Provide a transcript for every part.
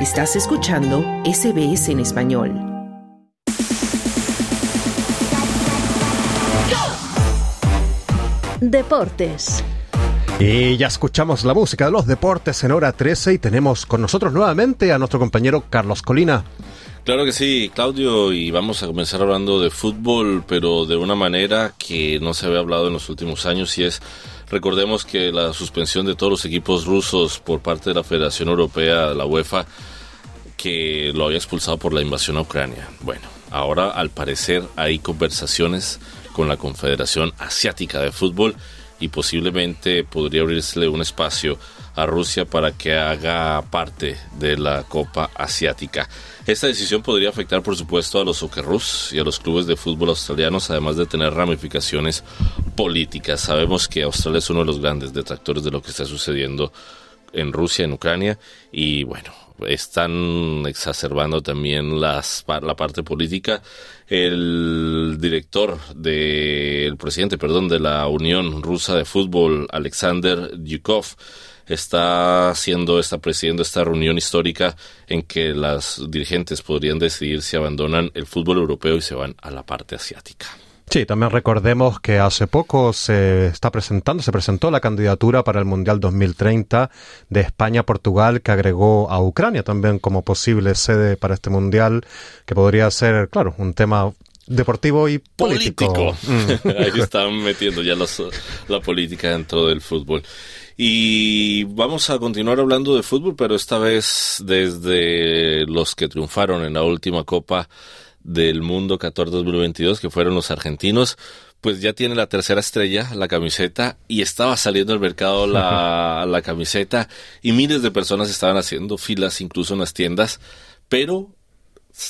Estás escuchando SBS en español. Deportes. Y ya escuchamos la música de los deportes en hora 13 y tenemos con nosotros nuevamente a nuestro compañero Carlos Colina. Claro que sí, Claudio, y vamos a comenzar hablando de fútbol, pero de una manera que no se había hablado en los últimos años y es, recordemos que la suspensión de todos los equipos rusos por parte de la Federación Europea, la UEFA, que lo había expulsado por la invasión a Ucrania. Bueno, ahora al parecer hay conversaciones con la Confederación Asiática de Fútbol y posiblemente podría abrirse un espacio a Rusia para que haga parte de la Copa Asiática. Esta decisión podría afectar, por supuesto, a los Socceroos y a los clubes de fútbol australianos, además de tener ramificaciones políticas. Sabemos que Australia es uno de los grandes detractores de lo que está sucediendo en Rusia, en Ucrania, y bueno, están exacerbando también las, la parte política. El director de, presidente, perdón, de la Unión Rusa de Fútbol, Alexander Yukov, está haciendo, está presidiendo esta reunión histórica en que las dirigentes podrían decidir si abandonan el fútbol europeo y se van a la parte asiática. Sí, también recordemos que hace poco se está presentando, se presentó la candidatura para el Mundial 2030 de España-Portugal que agregó a Ucrania también como posible sede para este Mundial, que podría ser, claro, un tema deportivo y político. Mm. Ahí están metiendo ya la política dentro del fútbol. Y vamos a continuar hablando de fútbol, pero esta vez desde los que triunfaron en la última Copa del Mundo Qatar 2022, que fueron los argentinos, pues ya tiene la tercera estrella, la camiseta, y estaba saliendo al mercado la, la camiseta, y miles de personas estaban haciendo filas incluso en las tiendas, pero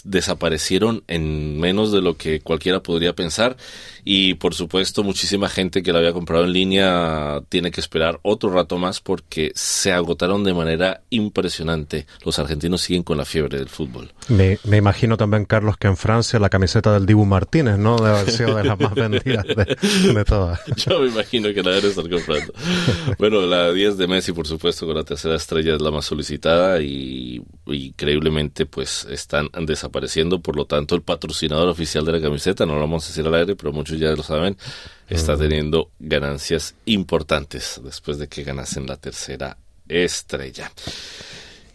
desaparecieron en menos de lo que cualquiera podría pensar y por supuesto muchísima gente que la había comprado en línea tiene que esperar otro rato más porque se agotaron de manera impresionante. Los argentinos siguen con la fiebre del fútbol. Me, imagino también, Carlos, que en Francia la camiseta del Dibu Martínez, ¿no? Debe haber sido de las más vendidas de, todas. Yo me imagino que la deben estar comprando. Bueno, la 10 de Messi, por supuesto, con la tercera estrella es la más solicitada y, increíblemente pues están desapareciendo. Por lo tanto, el patrocinador oficial de la camiseta, no lo vamos a decir al aire, pero muchos ya lo saben, está teniendo ganancias importantes después de que ganasen la tercera estrella.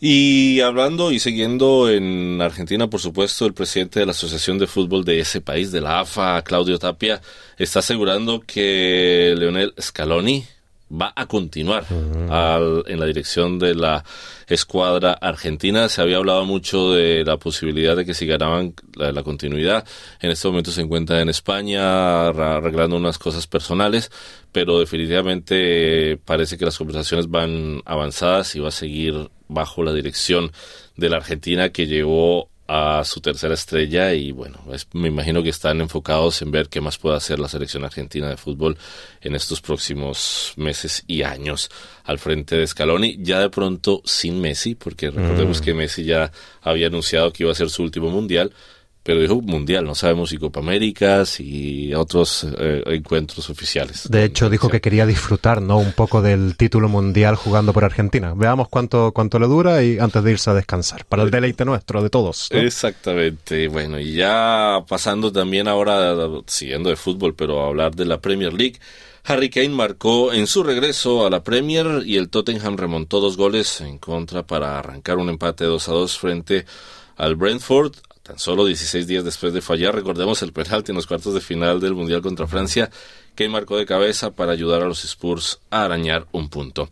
Y hablando y siguiendo en Argentina, por supuesto, el presidente de la Asociación de Fútbol de ese país, de la AFA, Claudio Tapia, está asegurando que Leonel Scaloni, va a continuar en la dirección de la escuadra argentina. Se había hablado mucho de la posibilidad de que si ganaban la, la continuidad. En este momento se encuentra en España arreglando unas cosas personales, pero definitivamente parece que las conversaciones van avanzadas y va a seguir bajo la dirección de la Argentina que llegó a su tercera estrella y bueno, me imagino que están enfocados en ver qué más puede hacer la selección argentina de fútbol en estos próximos meses y años al frente de Scaloni, ya de pronto sin Messi, porque recordemos mm. que Messi ya había anunciado que iba a ser su último mundial, pero dijo mundial, no sabemos si Copa Américas y otros eh, encuentros oficiales. De hecho, dijo que quería disfrutar, ¿no? Un poco del título mundial jugando por Argentina. Veamos cuánto, cuánto le dura y antes de irse a descansar, para el deleite nuestro, de todos. Exactamente. Bueno, y ya pasando también ahora, siguiendo de fútbol, pero a hablar de la Premier League. Harry Kane marcó en su regreso a la Premier y el Tottenham remontó dos goles en contra para arrancar un empate 2 a 2 frente al Brentford Tan solo 16 días después de fallar, recordemos el penalti en los cuartos de final del Mundial contra Francia, que marcó de cabeza para ayudar a los Spurs a arañar un punto.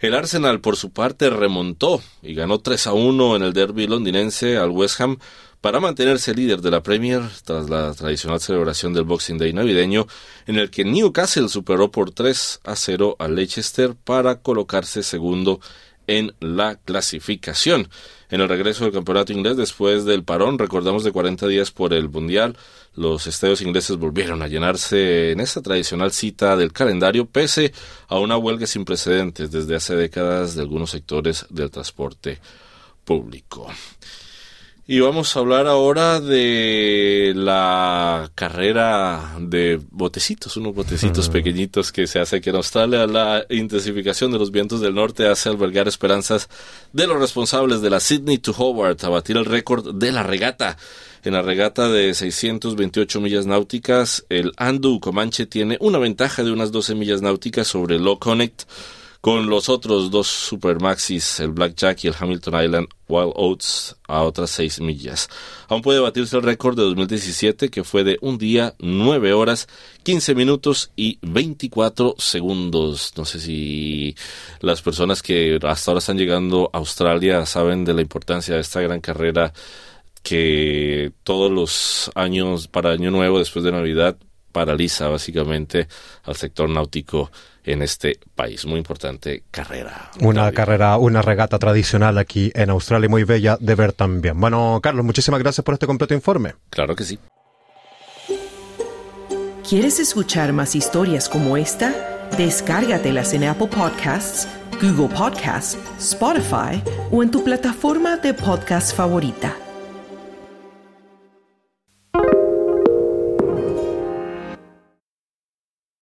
El Arsenal, por su parte, remontó y ganó 3 a 1 en el derby londinense al West Ham para mantenerse líder de la Premier tras la tradicional celebración del Boxing Day navideño, en el que Newcastle superó por 3 a 0 a Leicester para colocarse segundo en la clasificación. En el regreso del campeonato inglés después del parón, recordamos de 40 días por el Mundial, los estadios ingleses volvieron a llenarse en esta tradicional cita del calendario, pese a una huelga sin precedentes desde hace décadas de algunos sectores del transporte público. Y vamos a hablar ahora de la carrera de botecitos, unos botecitos pequeñitos que se hace aquí en Australia. La intensificación de los vientos del norte hace albergar esperanzas de los responsables de la Sydney to Hobart a batir el récord de la regata. En la regata de 628 millas náuticas, el Andu Comanche tiene una ventaja de unas 12 millas náuticas sobre el Low Connect con los otros dos Supermaxis, el Blackjack y el Hamilton Island Wild Oats, a otras 6 millas. Aún puede batirse el récord de 2017, que fue de un día, 9 horas, 15 minutos y 24 segundos. No sé si las personas que hasta ahora están llegando a Australia saben de la importancia de esta gran carrera que todos los años para Año Nuevo, después de Navidad, paraliza básicamente al sector náutico en este país. Muy importante carrera. Una carrera, una regata tradicional aquí en Australia, muy bella de ver también. Bueno, Carlos, muchísimas gracias por este completo informe. Claro que sí. ¿Quieres escuchar más historias como esta? Descárgatelas en Apple Podcasts, Google Podcasts, Spotify o en tu plataforma de podcast favorita.